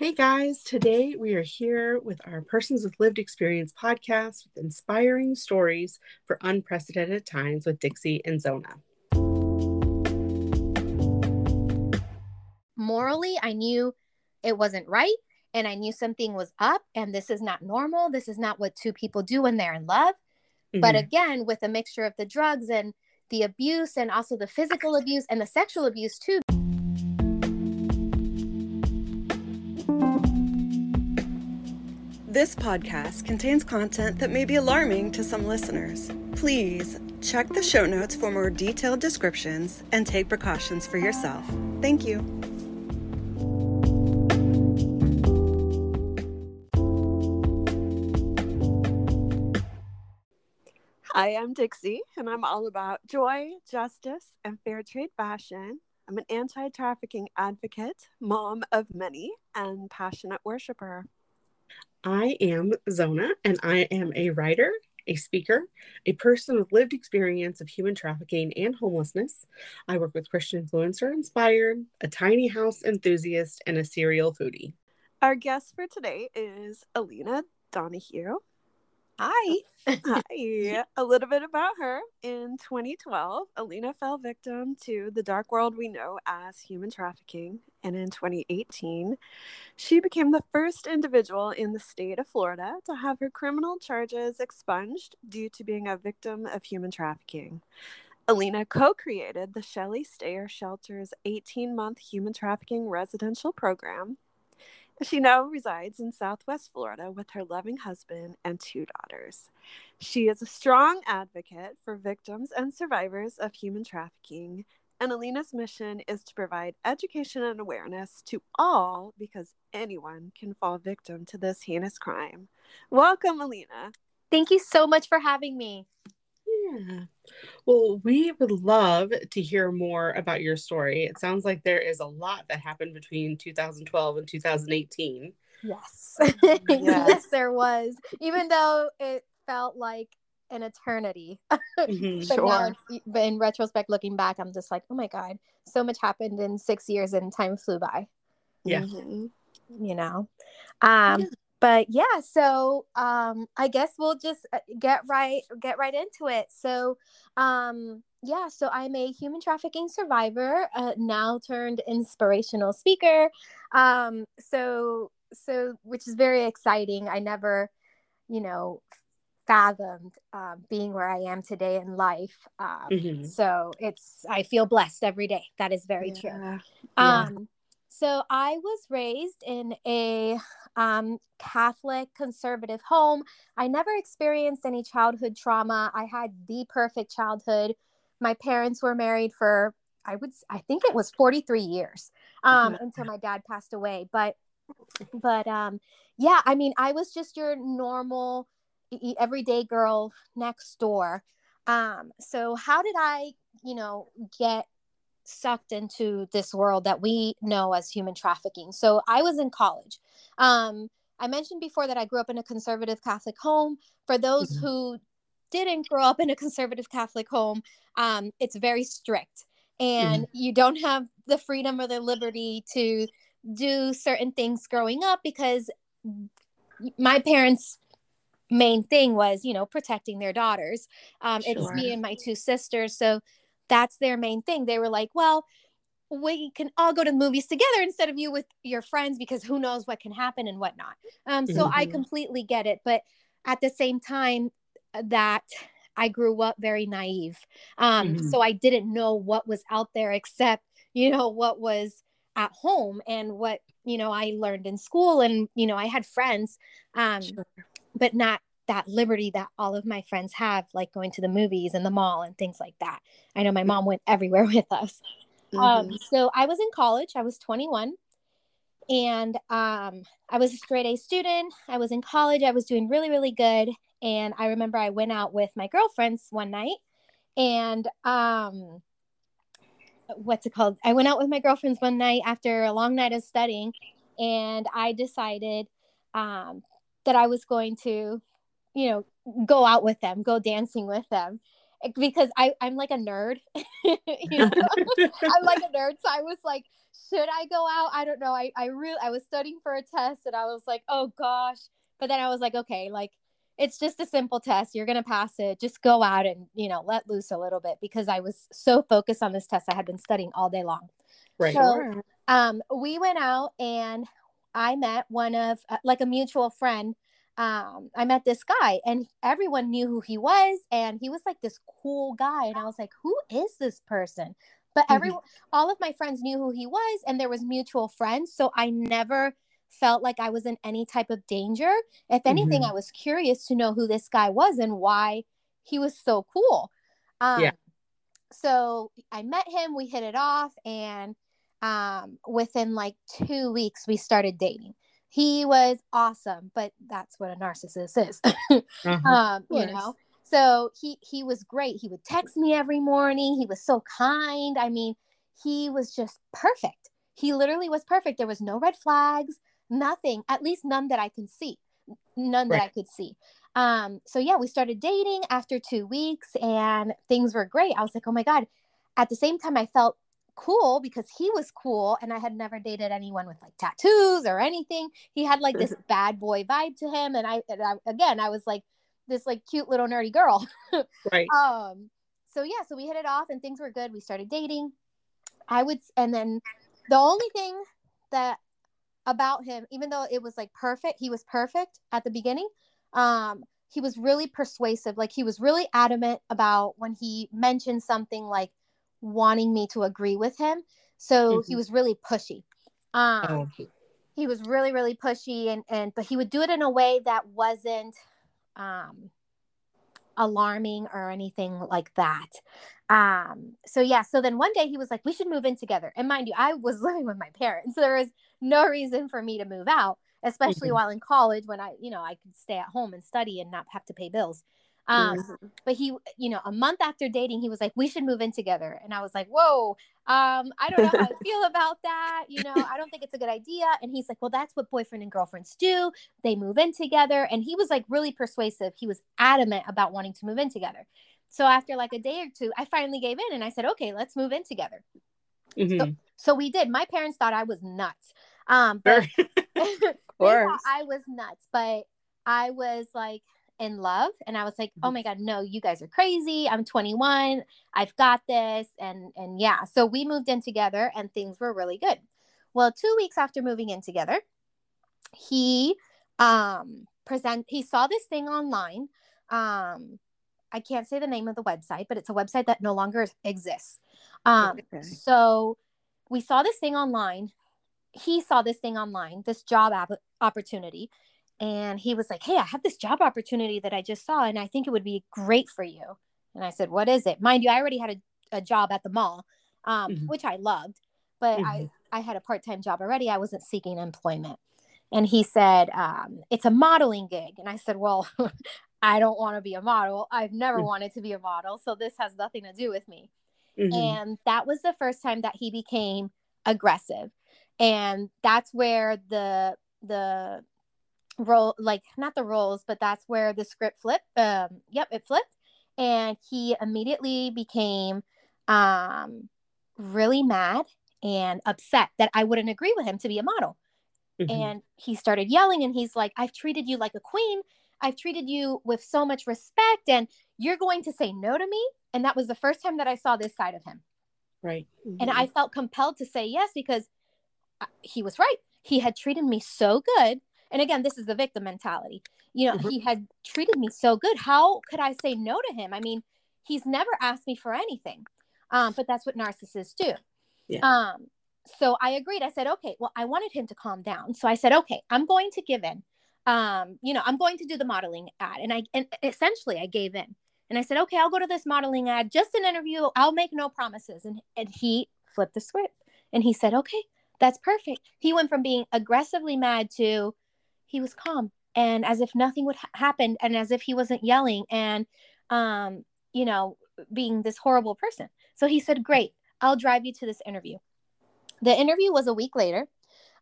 Hey guys, today we are here with our Persons with Lived Experience podcast with inspiring stories for unprecedented times with Dixie and Zona. Morally, I knew it wasn't right and I knew something was up and this is not normal. This is not what two people do when they're in love. Mm-hmm. But again, with a mixture of the drugs and the abuse and also the physical abuse and the sexual abuse too. This podcast contains content that may be alarming to some listeners. Please check the show notes for more detailed descriptions and take precautions for yourself. Thank you. Hi, I'm Dixie, and I'm all about joy, justice, and fair trade fashion. I'm an anti trafficking advocate, mom of many, and passionate worshiper. I am Zona, and I am a writer, a speaker, a person with lived experience of human trafficking and homelessness. I work with Christian Influencer Inspired, a tiny house enthusiast, and a serial foodie. Our guest for today is Alina Donahue. Hi. Hi. A little bit about her. In 2012, Alina fell victim to the dark world we know as human trafficking. And in 2018, she became the first individual in the state of Florida to have her criminal charges expunged due to being a victim of human trafficking. Alina co created the Shelly Stayer Shelter's 18 month human trafficking residential program she now resides in Southwest Florida with her loving husband and two daughters. She is a strong advocate for victims and survivors of human trafficking, and Alina's mission is to provide education and awareness to all because anyone can fall victim to this heinous crime. Welcome, Alina. Thank you so much for having me. Yeah. Well, we would love to hear more about your story. It sounds like there is a lot that happened between 2012 and 2018. Yes. yes. yes, there was. Even though it felt like an eternity. Mm-hmm, but sure. now, in retrospect, looking back, I'm just like, oh my God, so much happened in six years and time flew by. Yeah. Mm-hmm. You know? Um, yeah but yeah so um i guess we'll just uh, get right get right into it so um yeah so i'm a human trafficking survivor uh, now turned inspirational speaker um so so which is very exciting i never you know fathomed um, being where i am today in life um, mm-hmm. so it's i feel blessed every day that is very yeah. true um yeah. So i was raised in a um, Catholic conservative home. I never experienced any childhood trauma. I had the perfect childhood. My parents were married for I would I think it was 43 years um, until my dad passed away. But but um, yeah, I mean, I was just your normal everyday girl next door. Um, so how did I, you know, get sucked into this world that we know as human trafficking? So I was in college. Um, I mentioned before that I grew up in a conservative Catholic home. For those mm-hmm. who didn't grow up in a conservative Catholic home, um, it's very strict, and mm-hmm. you don't have the freedom or the liberty to do certain things growing up because my parents main thing was you know protecting their daughters um, sure. it's me and my two sisters so that's their main thing they were like well we can all go to the movies together instead of you with your friends because who knows what can happen and whatnot. Um, so mm-hmm. I completely get it, but at the same time, uh, that I grew up very naive, um, mm-hmm. so I didn't know what was out there except you know what was at home and what you know I learned in school, and you know I had friends, um, sure. but not that liberty that all of my friends have, like going to the movies and the mall and things like that. I know my mom went everywhere with us. Um, mm-hmm. Um, so I was in college. I was 21, and um, I was a straight A student. I was in college. I was doing really, really good. And I remember I went out with my girlfriends one night, and um, what's it called? I went out with my girlfriends one night after a long night of studying, and I decided um, that I was going to, you know, go out with them, go dancing with them. because I, I'm like a nerd. know? I'm like a nerd. So I was like, should I go out? I don't know. I, I really I was studying for a test and I was like, oh gosh. But then I was like, okay, like it's just a simple test. You're gonna pass it. Just go out and you know let loose a little bit because I was so focused on this test. I had been studying all day long. Right. So um, we went out and I met one of uh, like a mutual friend. Um, I met this guy and everyone knew who he was, and he was like this cool guy. And I was like, who is this person? But Mm-hmm. everyone, all of my friends knew who he was, and there was mutual friends. So I never felt like I was in any type of danger. If anything, Mhm. I was curious to know who this guy was and why he was so cool. Um, Yeah. So I met him, we hit it off, and um, within like two weeks, we started dating. He was awesome, but that's what a narcissist is. Uh-huh. um, you know. So he he was great. He would text me every morning. He was so kind. I mean, he was just perfect. He literally was perfect. There was no red flags, nothing. At least none that I can see. None that I could see. Um, so yeah, we started dating after two weeks and things were great. I was like, oh my God. At the same time, I felt cool because he was cool and I had never dated anyone with like tattoos or anything. He had like this bad boy vibe to him. And I, and I again, I was like this like cute little nerdy girl. right. um, so yeah, so we hit it off and things were good. We started dating. I would, and then the only thing that about him, even though it was like perfect, he was perfect at the beginning. Um, he was really persuasive. Like he was really adamant about when he mentioned something like wanting me to agree with him. So he Mhm. was really pushy. Um, Oh. he was really really pushy and and but he would do it in a way that wasn't um alarming or anything like that um so yeah so then one day he was like we should move in together and mind you i was living with my parents so there was no reason for me to move out especially Mhm. while in college when i you know i could stay at home and study and not have to pay bills um Mhm. but he you know a month after dating he was like we should move in together. And i was like whoa um i don't know how i feel about that you know i don't think it's a good idea. And he's like well that's what boyfriend and girlfriends do. They move in together. And he was like really persuasive. He was adamant about wanting to move in together. So after like a day or two i finally gave in and i said okay let's move in together. Mhm. so we did. My parents thought i was nuts. Um but Sure. I was nuts, but I was like in love and I was like, Mm-hmm. "Oh my god, no, you guys are crazy. I'm 21. I've got this." And and yeah, so we moved in together and things were really good. Well, 2 weeks after moving in together, he um present he saw this thing online. Um I can't say the name of the website, but it's a website that no longer exists. Um Okay. so we saw this thing online he saw this thing online, this job app- opportunity, and he was like, "Hey, I have this job opportunity that I just saw, and I think it would be great for you." And I said, "What is it?" Mind you, I already had a, a job at the mall, um, Mhm. which I loved, but I I had a part time job already. I wasn't seeking employment. And he said, um, "It's a modeling gig," and I said, "Well." I don't want to be a model. I've never Mhm. wanted to be a model. So this has nothing to do with me Mhm. and that was the first time that he became aggressive and that's where the the role like not the roles but that's where the script flipped um yep it flipped. And he immediately became um really mad and upset that I wouldn't agree with him to be a model. Mhm. and he started yelling and he's like i've treated you like a queen. I've treated you with so much respect and you're going to say no to me. And that was the first time that i saw this side of him. Right. and i felt compelled to say yes because uh, he was right. He had treated me so good and again this is the victim mentality you know Mhm. he had treated me so good how could i say no to him i mean he's never asked me for anything um, but that's what narcissists do Yeah. um, so I agreed. I said, okay, well, I wanted him to calm down. So I said, okay, I'm going to give in. Um, you know, I'm going to do the modeling ad. And I and essentially I gave in. And I said, okay, I'll go to this modeling ad, just an interview. I'll make no promises. And and he flipped the script and he said, okay, that's perfect. He went from being aggressively mad to he was calm and as if nothing would ha- happen and as if he wasn't yelling and um, you know, being this horrible person. So he said, great, I'll drive you to this interview the interview was a week later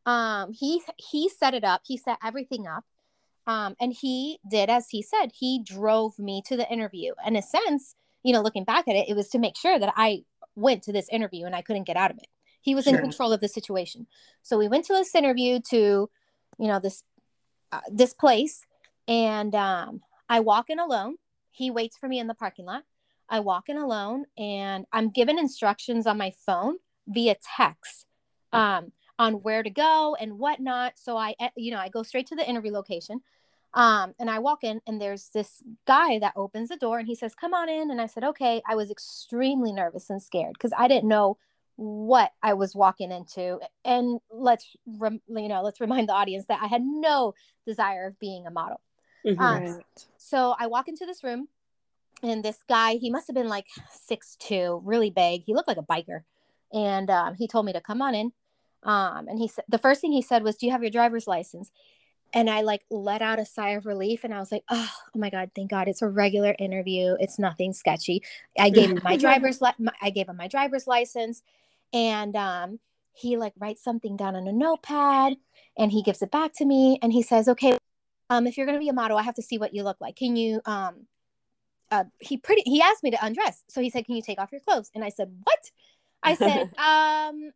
um he he set it up he set everything up um and he did as he said he drove me to the interview in a sense you know, looking back at it, it was to make sure that I went to this interview and I couldn't get out of it. He was sure. in control of the situation. So we went to this interview to, you know, this uh, this place, and um, I walk in alone. He waits for me in the parking lot. I walk in alone, and I'm given instructions on my phone via text um, on where to go and whatnot. So I, eh, you know, I go straight to the interview location. Um, and I walk in, and there's this guy that opens the door, and he says, "Come on in." And I said, "Okay." I was extremely nervous and scared because I didn't know what I was walking into. And let's, rem- you know, let's remind the audience that I had no desire of being a model. Mm-hmm. Um, so I walk into this room, and this guy, he must have been like six two, really big. He looked like a biker, and um, he told me to come on in. Um, and he said the first thing he said was, "Do you have your driver's license?" and I like let out a sigh of relief and I was like, oh, oh my God, thank God it's a regular interview. It's nothing sketchy. I gave him my driver's li- my, I gave him my driver's license and um, he like writes something down on a notepad and he gives it back to me and he says, okay, um, if you're going to be a model, I have to see what you look like. Can you, um, uh, he pretty, he asked me to undress. So he said, can you take off your clothes? And I said, what? I said, um,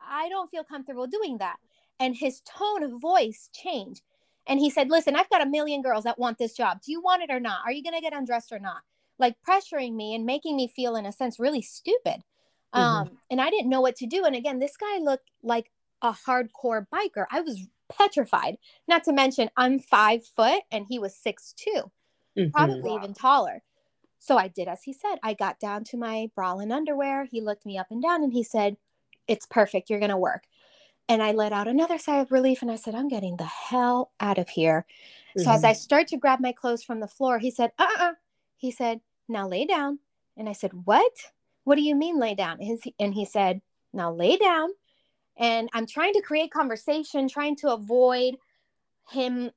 I don't feel comfortable doing that and his tone of voice changed. And he said, Listen, I've got a million girls that want this job. Do you want it or not? Are you going to get undressed or not? Like pressuring me and making me feel, in a sense, really stupid. Mm-hmm. Um, and I didn't know what to do. And again, this guy looked like a hardcore biker. I was petrified. Not to mention, I'm five foot and he was six two, mm-hmm. probably wow. even taller. So I did as he said. I got down to my bra and underwear. He looked me up and down and he said, It's perfect. You're to work. And I let out another sigh of relief and I said, I'm getting the hell out of here. Mm-hmm. So as I mm-hmm. start to grab my clothes from the floor, he said, uh uh-uh. uh He said, now lay down. And I said, what? What do you mean lay down? And he said, now lay down. And I'm trying to create conversation, trying to avoid him,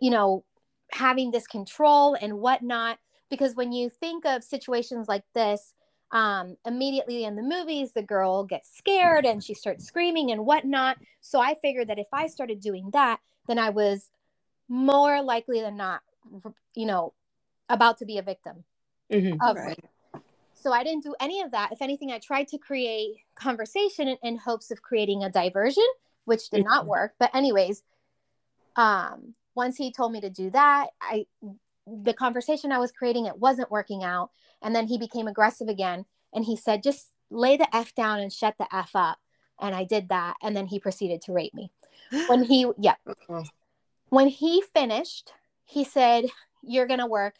you know, having this control and whatnot. Because when you think of situations like this, um, immediately in the movies, the girl gets scared and she starts screaming and whatnot. So I figured that if I started doing that, then I was more likely than not, you know, about to be a victim mm-hmm, of right. rape. So I didn't do any of that. If anything, I tried to create conversation in, in hopes of creating a diversion, which did mm-hmm. not work. But anyways, um, once he told me to do that, I the conversation I was creating it wasn't working out. And then he became aggressive again. And he said, just lay the F down and shut the F up. And I did that. And then he proceeded to rape me. When he, yeah. When he finished, he said, You're going to work.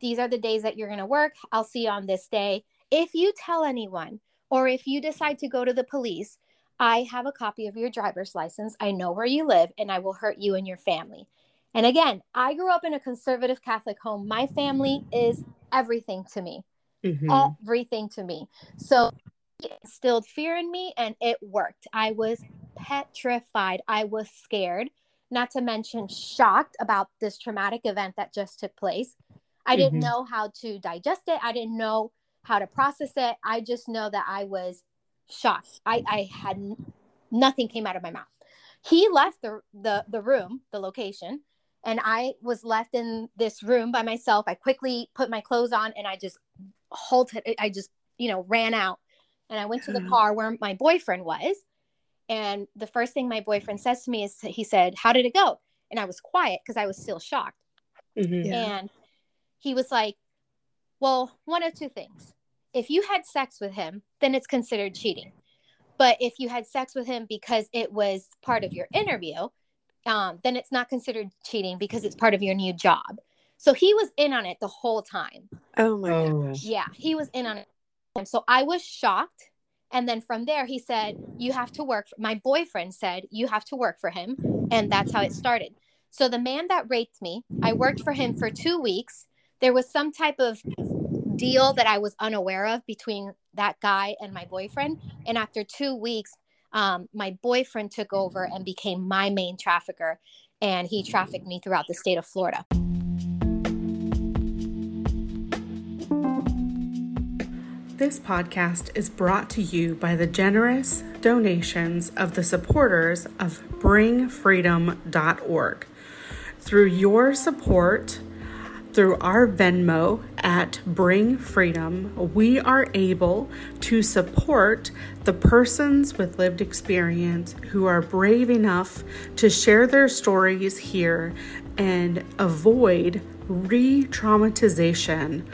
These are the days that you're going to work. I'll see you on this day. If you tell anyone, or if you decide to go to the police, I have a copy of your driver's license. I know where you live, and I will hurt you and your family. And again, I grew up in a conservative Catholic home. My family is everything to me, mm-hmm. everything to me. So it instilled fear in me and it worked. I was petrified. I was scared, not to mention shocked about this traumatic event that just took place. I didn't mm-hmm. know how to digest it. I didn't know how to process it. I just know that I was shocked. I, I had nothing came out of my mouth. He left the, the, the room, the location, and I was left in this room by myself. I quickly put my clothes on and I just halted. I just, you know, ran out and I went to the mm-hmm. car where my boyfriend was. And the first thing my boyfriend says to me is, he said, How did it go? And I was quiet because I was still shocked. Mm-hmm. And he was like, Well, one of two things. If you had sex with him, then it's considered cheating. But if you had sex with him because it was part of your interview, um, then it's not considered cheating because it's part of your new job. So he was in on it the whole time. Oh my oh. gosh. Yeah, he was in on it. So I was shocked. And then from there, he said, You have to work. For, my boyfriend said, You have to work for him. And that's how it started. So the man that raped me, I worked for him for two weeks. There was some type of deal that I was unaware of between that guy and my boyfriend. And after two weeks, um, my boyfriend took over and became my main trafficker, and he trafficked me throughout the state of Florida. This podcast is brought to you by the generous donations of the supporters of bringfreedom.org. Through your support, through our Venmo at Bring Freedom, we are able to support the persons with lived experience who are brave enough to share their stories here and avoid re traumatization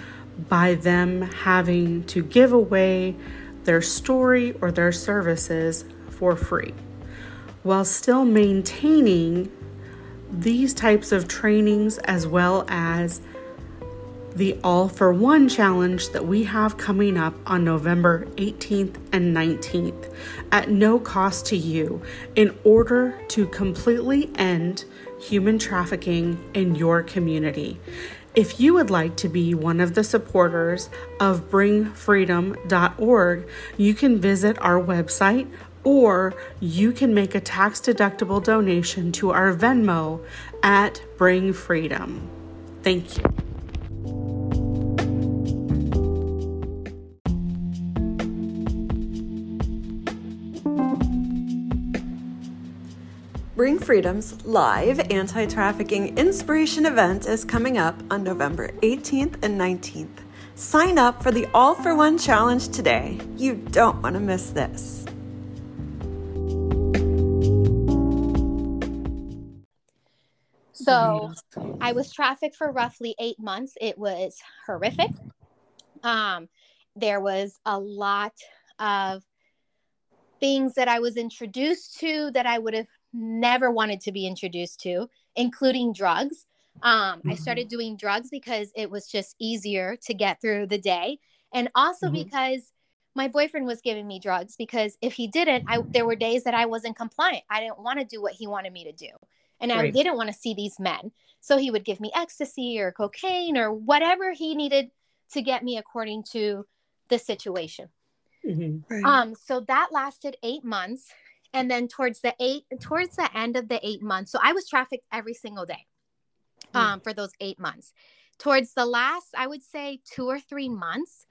by them having to give away their story or their services for free while still maintaining these types of trainings as well as the All for One challenge that we have coming up on November 18th and 19th at no cost to you in order to completely end human trafficking in your community. If you would like to be one of the supporters of bringfreedom.org, you can visit our website or you can make a tax deductible donation to our Venmo at Bring Freedom. Thank you. Freedom's live anti trafficking inspiration event is coming up on November 18th and 19th. Sign up for the All for One challenge today. You don't want to miss this. So I was trafficked for roughly eight months. It was horrific. Um, there was a lot of things that I was introduced to that I would have never wanted to be introduced to, including drugs. Um, mm-hmm. I started doing drugs because it was just easier to get through the day, and also mm-hmm. because my boyfriend was giving me drugs. Because if he didn't, I there were days that I wasn't compliant. I didn't want to do what he wanted me to do and right. I didn't want to see these men. So he would give me ecstasy or cocaine or whatever he needed to get me according to the situation. Mm-hmm. Right. Um, so that lasted eight months, and then towards the eight, towards the end of the eight months, so I was trafficked every single day, mm-hmm. um, for those eight months. Towards the last, I would say two or three months,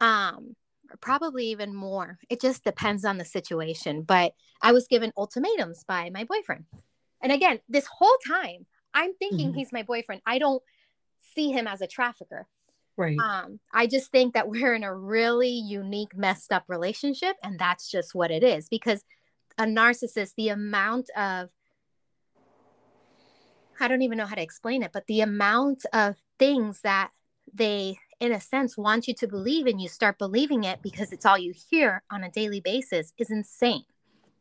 um, probably even more. It just depends on the situation. But I was given ultimatums by my boyfriend. And again, this whole time, I'm thinking mm-hmm. he's my boyfriend. I don't see him as a trafficker. Right. Um, I just think that we're in a really unique, messed up relationship, and that's just what it is. Because a narcissist, the amount of I don't even know how to explain it, but the amount of things that they, in a sense, want you to believe and you start believing it because it's all you hear on a daily basis is insane.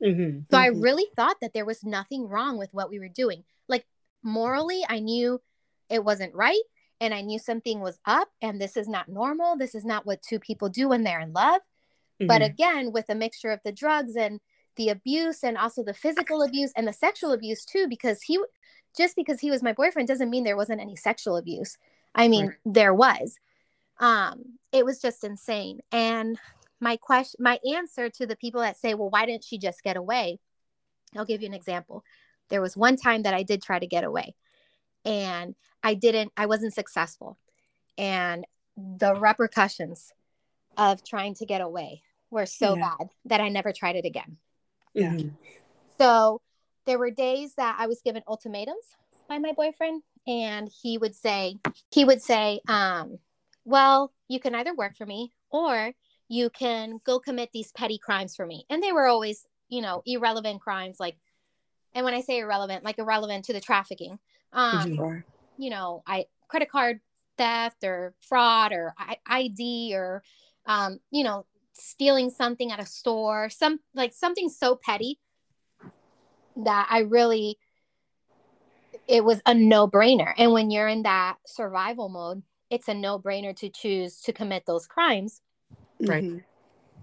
Mm-hmm. So mm-hmm. I really thought that there was nothing wrong with what we were doing. Like morally, I knew it wasn't right and I knew something was up and this is not normal. This is not what two people do when they're in love. Mm-hmm. But again, with a mixture of the drugs and the abuse and also the physical abuse and the sexual abuse too, because he just because he was my boyfriend doesn't mean there wasn't any sexual abuse. I mean, right. there was. Um, it was just insane. And my question my answer to the people that say well why didn't she just get away i'll give you an example there was one time that i did try to get away and i didn't i wasn't successful and the repercussions of trying to get away were so yeah. bad that i never tried it again yeah so there were days that i was given ultimatums by my boyfriend and he would say he would say um well you can either work for me or you can go commit these petty crimes for me. And they were always, you know, irrelevant crimes like and when I say irrelevant, like irrelevant to the trafficking. Um, sure. you know, I credit card theft or fraud or ID or um, you know, stealing something at a store, some like something so petty that I really it was a no-brainer. And when you're in that survival mode, it's a no-brainer to choose to commit those crimes right mm-hmm.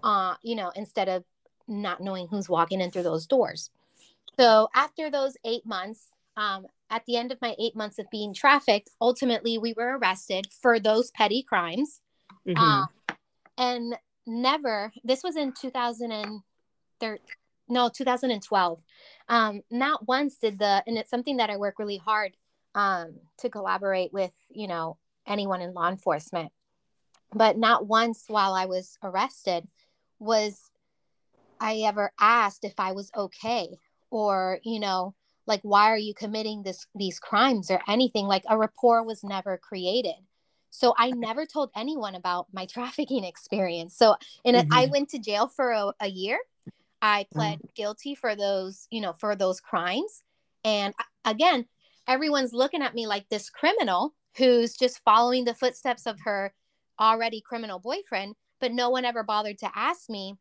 uh you know instead of not knowing who's walking in through those doors so after those eight months um at the end of my eight months of being trafficked ultimately we were arrested for those petty crimes mm-hmm. um, and never this was in 2013 no 2012 um not once did the and it's something that i work really hard um to collaborate with you know anyone in law enforcement. But not once while I was arrested was I ever asked if I was okay or, you know, like why are you committing this these crimes or anything? Like a rapport was never created so i never told anyone about my trafficking experience so and mm-hmm. i went to jail for a, a year i pled mm-hmm. guilty for those you know for those crimes and again everyone's looking at me like this criminal who's just following the footsteps of her already criminal boyfriend but no one ever bothered to ask me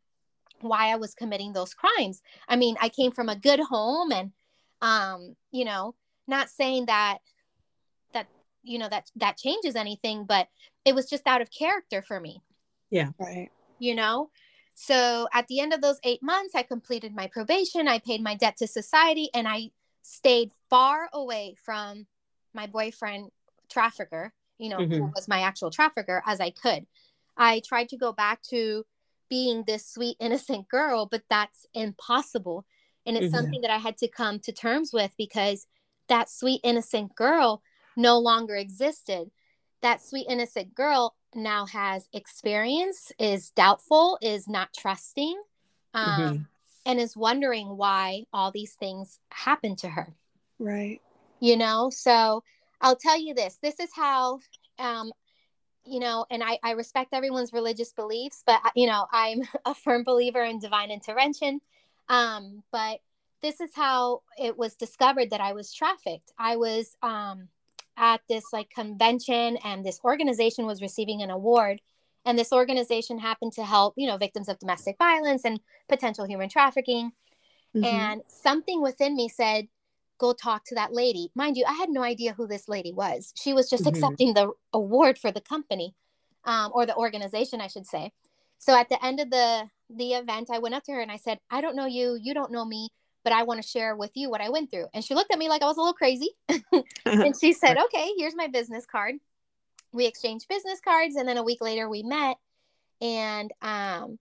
why I was committing those crimes. I mean, I came from a good home and um, you know, not saying that that you know that that changes anything, but it was just out of character for me. Yeah. Right. You know? So at the end of those 8 months, I completed my probation, I paid my debt to society and I stayed far away from my boyfriend trafficker, you know, mm-hmm. who was my actual trafficker as I could. I tried to go back to being this sweet, innocent girl, but that's impossible. And it's mm-hmm. something that I had to come to terms with because that sweet, innocent girl no longer existed. That sweet, innocent girl now has experience, is doubtful, is not trusting, um, mm-hmm. and is wondering why all these things happen to her. Right. You know, so I'll tell you this this is how um, you know, and I, I respect everyone's religious beliefs, but you know, I'm a firm believer in divine intervention. Um, but this is how it was discovered that I was trafficked. I was um, at this like convention, and this organization was receiving an award, and this organization happened to help, you know, victims of domestic violence and potential human trafficking. Mm-hmm. And something within me said, go talk to that lady. Mind you, I had no idea who this lady was. She was just mm-hmm. accepting the award for the company um, or the organization, I should say. So at the end of the the event, I went up to her and I said, "I don't know you. You don't know me." But I want to share with you what I went through. And she looked at me like I was a little crazy. and she said, Okay, here's my business card. We exchanged business cards. And then a week later, we met. And um,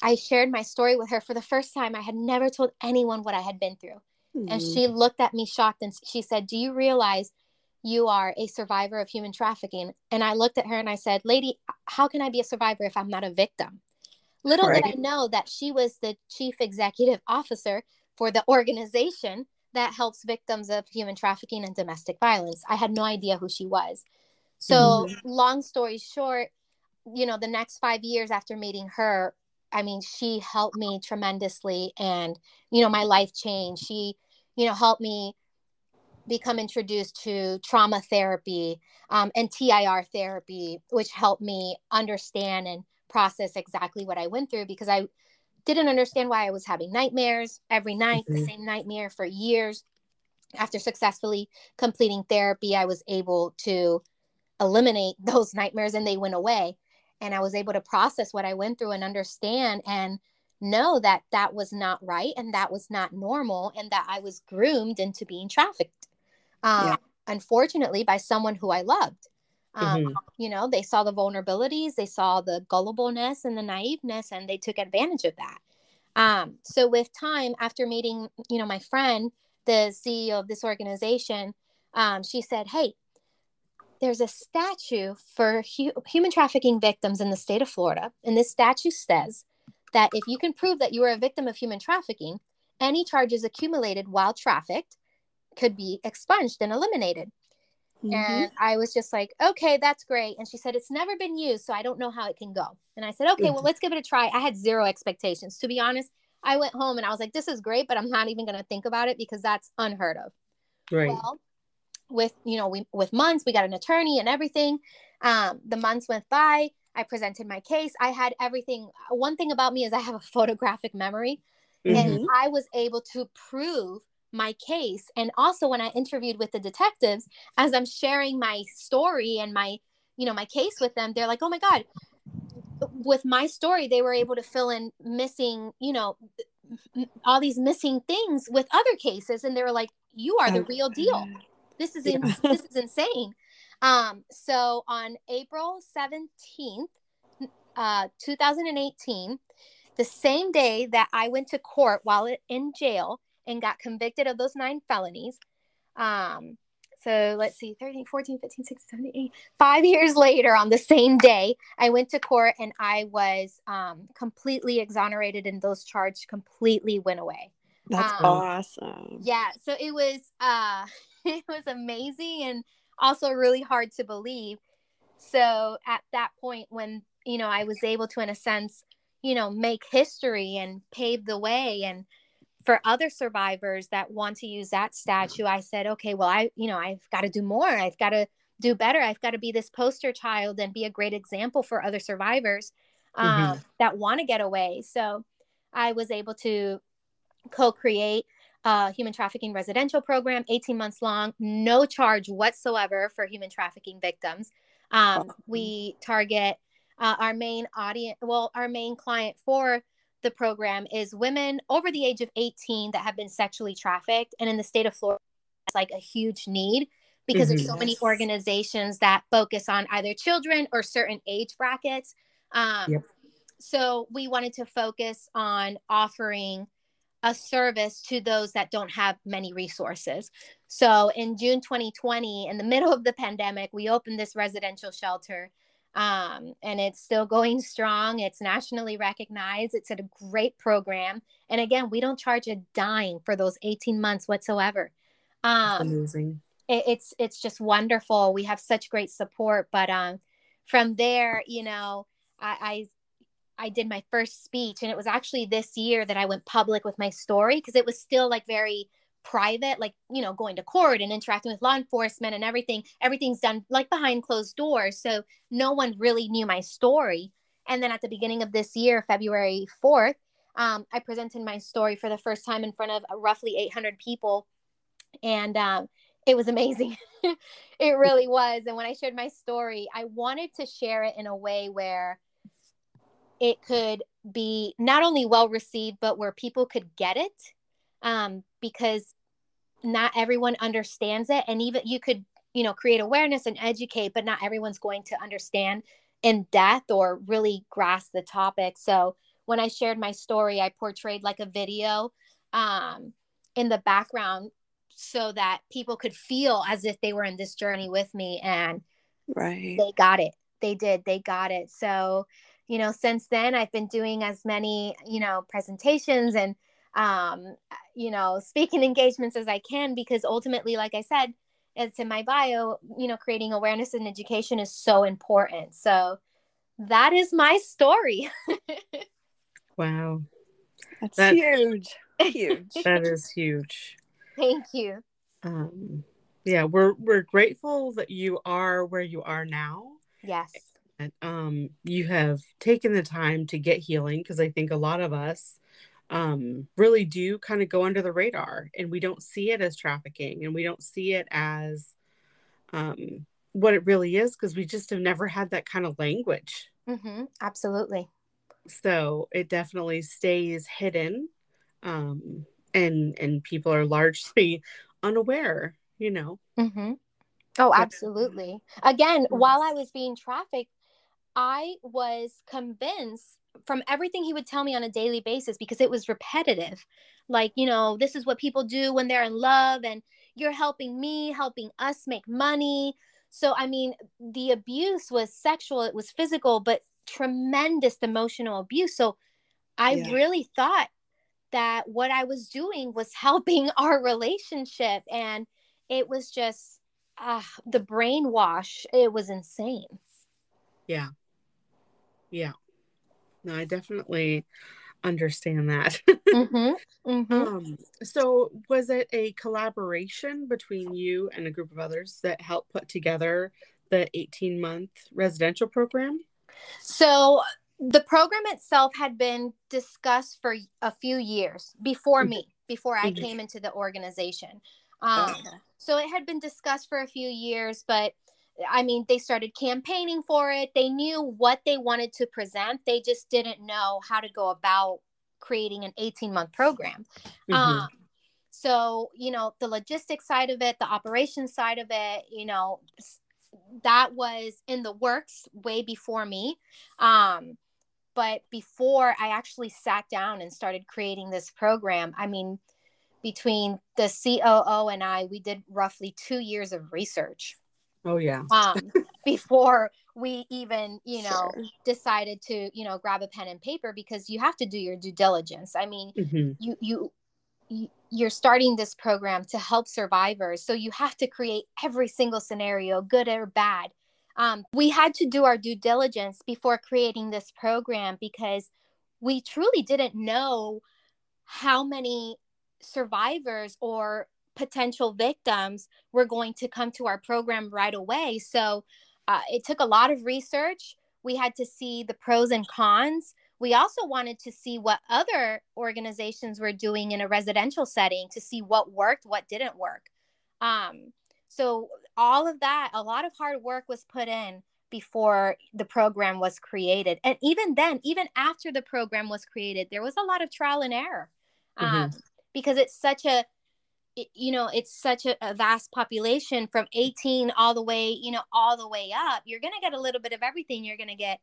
I shared my story with her for the first time. I had never told anyone what I had been through. And she mm. looked at me shocked and she said, Do you realize you are a survivor of human trafficking? And I looked at her and I said, Lady, how can I be a survivor if I'm not a victim? Little right. did I know that she was the chief executive officer for the organization that helps victims of human trafficking and domestic violence. I had no idea who she was. So, mm-hmm. long story short, you know, the next five years after meeting her, I mean, she helped me tremendously and, you know, my life changed. She you know, helped me become introduced to trauma therapy um, and TIR therapy, which helped me understand and process exactly what I went through because I didn't understand why I was having nightmares every night, mm-hmm. the same nightmare for years. After successfully completing therapy, I was able to eliminate those nightmares and they went away. And I was able to process what I went through and understand and know that that was not right and that was not normal and that I was groomed into being trafficked. Um, yeah. Unfortunately, by someone who I loved. Um, mm-hmm. You know, they saw the vulnerabilities, they saw the gullibleness and the naiveness, and they took advantage of that. Um, so, with time, after meeting, you know, my friend, the CEO of this organization, um, she said, Hey, there's a statue for hu- human trafficking victims in the state of Florida. And this statue says that if you can prove that you are a victim of human trafficking, any charges accumulated while trafficked could be expunged and eliminated. Mm-hmm. And I was just like, okay, that's great. And she said, it's never been used, so I don't know how it can go. And I said, okay, well, let's give it a try. I had zero expectations. To be honest, I went home and I was like, this is great, but I'm not even going to think about it because that's unheard of. Right. Well, with, you know, we, with months, we got an attorney and everything. Um, the months went by. I presented my case. I had everything. One thing about me is I have a photographic memory, mm-hmm. and I was able to prove my case. And also, when I interviewed with the detectives, as I'm sharing my story and my, you know, my case with them, they're like, "Oh my god." With my story, they were able to fill in missing, you know, all these missing things with other cases, and they were like, "You are the real deal. This is in, this is insane." Um, so on April 17th, uh, 2018, the same day that I went to court while in jail and got convicted of those nine felonies. Um, so let's see, 13, 14, 15, 16, 17, 8. Five years later, on the same day, I went to court and I was um, completely exonerated, and those charges completely went away. That's um, awesome. Yeah. So it was uh it was amazing and also really hard to believe. So at that point when, you know, I was able to in a sense, you know, make history and pave the way and for other survivors that want to use that statue, I said, okay, well, I, you know, I've got to do more. I've got to do better. I've got to be this poster child and be a great example for other survivors uh, mm-hmm. that want to get away. So I was able to co create a human trafficking residential program, 18 months long, no charge whatsoever for human trafficking victims. Um, we target uh, our main audience, well, our main client for the program is women over the age of 18 that have been sexually trafficked. And in the state of Florida, it's like a huge need because mm-hmm. there's so many organizations that focus on either children or certain age brackets. Um, yep. So we wanted to focus on offering a service to those that don't have many resources. So in June 2020, in the middle of the pandemic, we opened this residential shelter. Um, and it's still going strong. It's nationally recognized. It's a great program. And again, we don't charge a dime for those 18 months whatsoever. Um, amazing it, it's it's just wonderful. We have such great support. But um, from there, you know, I, I I did my first speech, and it was actually this year that I went public with my story because it was still like very private, like you know, going to court and interacting with law enforcement and everything. Everything's done like behind closed doors, so no one really knew my story. And then at the beginning of this year, February fourth, um, I presented my story for the first time in front of roughly 800 people, and um, it was amazing. it really was. And when I shared my story, I wanted to share it in a way where it could be not only well received, but where people could get it. Um, because not everyone understands it. And even you could, you know, create awareness and educate, but not everyone's going to understand in depth or really grasp the topic. So when I shared my story, I portrayed like a video um, in the background so that people could feel as if they were in this journey with me and right they got it they did they got it so you know since then i've been doing as many you know presentations and um you know speaking engagements as i can because ultimately like i said it's in my bio you know creating awareness and education is so important so that is my story wow that's that, huge huge that is huge Thank you. Um, yeah, we're we're grateful that you are where you are now. Yes. And um, you have taken the time to get healing because I think a lot of us um, really do kind of go under the radar and we don't see it as trafficking and we don't see it as um, what it really is because we just have never had that kind of language. Mm-hmm. Absolutely. So it definitely stays hidden. Um, and and people are largely unaware you know mm-hmm. oh absolutely again while i was being trafficked i was convinced from everything he would tell me on a daily basis because it was repetitive like you know this is what people do when they're in love and you're helping me helping us make money so i mean the abuse was sexual it was physical but tremendous emotional abuse so i yeah. really thought that what I was doing was helping our relationship. And it was just uh, the brainwash. It was insane. Yeah. Yeah. No, I definitely understand that. mm-hmm. Mm-hmm. Um, so, was it a collaboration between you and a group of others that helped put together the 18 month residential program? So, the program itself had been discussed for a few years before mm-hmm. me, before I mm-hmm. came into the organization. Um. So it had been discussed for a few years, but I mean, they started campaigning for it. They knew what they wanted to present. They just didn't know how to go about creating an 18 month program. Mm-hmm. Um, so, you know, the logistics side of it, the operations side of it, you know, that was in the works way before me. Um, but before I actually sat down and started creating this program, I mean, between the COO and I, we did roughly two years of research. Oh yeah. um, before we even, you know, sure. decided to, you know, grab a pen and paper because you have to do your due diligence. I mean, mm-hmm. you you you're starting this program to help survivors. So you have to create every single scenario, good or bad. Um, we had to do our due diligence before creating this program because we truly didn't know how many survivors or potential victims were going to come to our program right away. So uh, it took a lot of research. We had to see the pros and cons. We also wanted to see what other organizations were doing in a residential setting to see what worked, what didn't work. Um, so, all of that, a lot of hard work was put in before the program was created. And even then, even after the program was created, there was a lot of trial and error mm-hmm. um, because it's such a it, you know it's such a, a, vast population from 18 all the way you know all the way up you're going to get a little bit of everything. You're going to get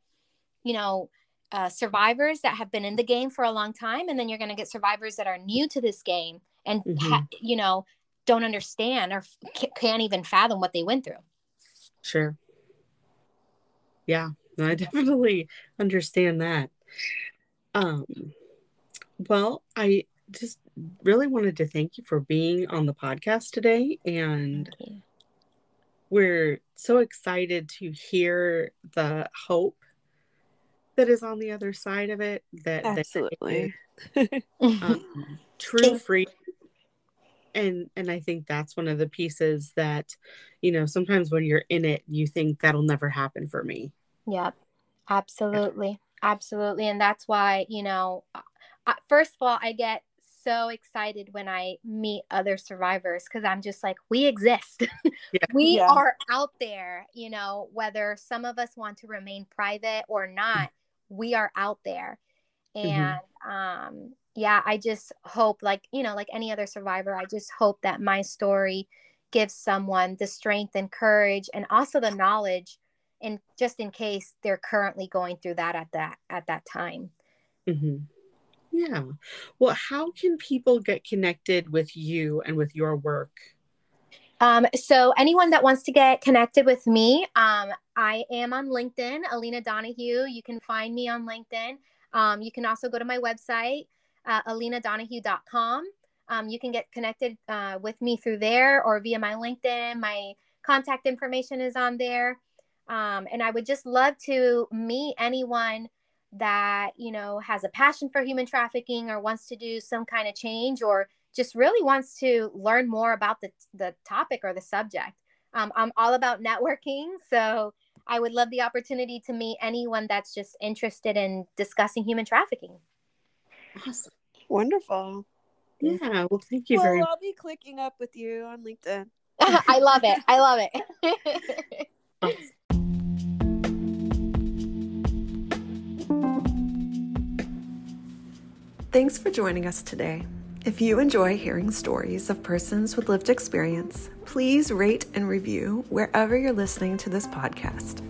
you know uh, survivors that have been in the game for a long time and then you're going to get survivors that are new to this game and mm-hmm. ha- you know don't understand or can't even fathom what they went through. Sure. Yeah i definitely understand that. Um well i just really wanted to thank you for being on the podcast today. And we're so excited to hear the hope that is on the other side of it. That absolutely that, um, true freedom. And and I think that's one of the pieces that, you know, sometimes when you're in it, you think that'll never happen for me. Yep, absolutely, absolutely, and that's why you know, first of all, I get so excited when I meet other survivors because I'm just like, we exist. Yeah. we yeah. are out there, you know, whether some of us want to remain private or not, we are out there. Mm-hmm. And mm-hmm. um, yeah, I just hope, like, you know, like any other survivor, I just hope that my story gives someone the strength and courage and also the knowledge and just in case they're currently going through that at that at that time. Mm-hmm. Yeah. Well, how can people get connected with you and with your work? Um, so anyone that wants to get connected with me, um, I am on LinkedIn, Alina Donahue. You can find me on LinkedIn. Um, you can also go to my website, uh, alinadonahue.com. Um, you can get connected uh, with me through there or via my LinkedIn. My contact information is on there. Um, and I would just love to meet anyone that you know has a passion for human trafficking or wants to do some kind of change or just really wants to learn more about the, the topic or the subject. Um, i'm all about networking so i would love the opportunity to meet anyone that's just interested in discussing human trafficking. Awesome. Wonderful. Yeah well thank you well, very much i'll be clicking up with you on linkedin. I love it. I love it. Awesome. Thanks for joining us today. If you enjoy hearing stories of persons with lived experience, please rate and review wherever you're listening to this podcast.